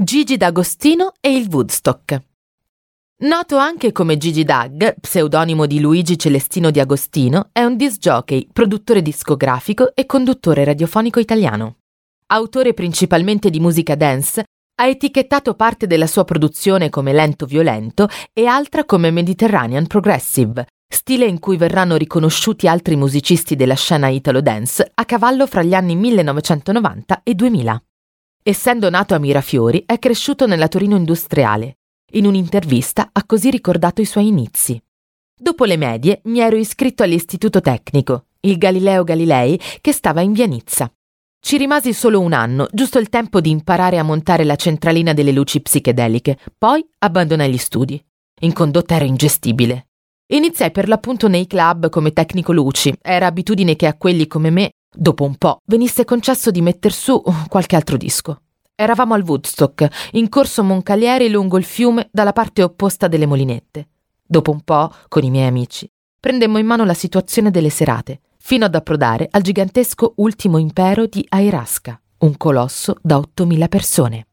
Gigi D'Agostino e il Woodstock. Noto anche come Gigi Dag, pseudonimo di Luigi Celestino Di Agostino, è un disc jockey, produttore discografico e conduttore radiofonico italiano. Autore principalmente di musica dance, ha etichettato parte della sua produzione come lento violento e altra come Mediterranean Progressive, stile in cui verranno riconosciuti altri musicisti della scena italo dance a cavallo fra gli anni 1990 e 2000. Essendo nato a Mirafiori, è cresciuto nella Torino industriale. In un'intervista ha così ricordato i suoi inizi. Dopo le medie mi ero iscritto all'istituto tecnico, il Galileo Galilei, che stava in via Nizza. Ci rimasi solo un anno, giusto il tempo di imparare a montare la centralina delle luci psichedeliche, poi abbandonai gli studi. In condotta ero ingestibile. Iniziai per l'appunto nei club come tecnico luci, era abitudine che a quelli come me Dopo un po' venisse concesso di metter su qualche altro disco. Eravamo al Woodstock, in corso Moncalieri lungo il fiume dalla parte opposta delle molinette. Dopo un po', con i miei amici, prendemmo in mano la situazione delle serate, fino ad approdare al gigantesco ultimo impero di Airasca, un colosso da 8.000 persone.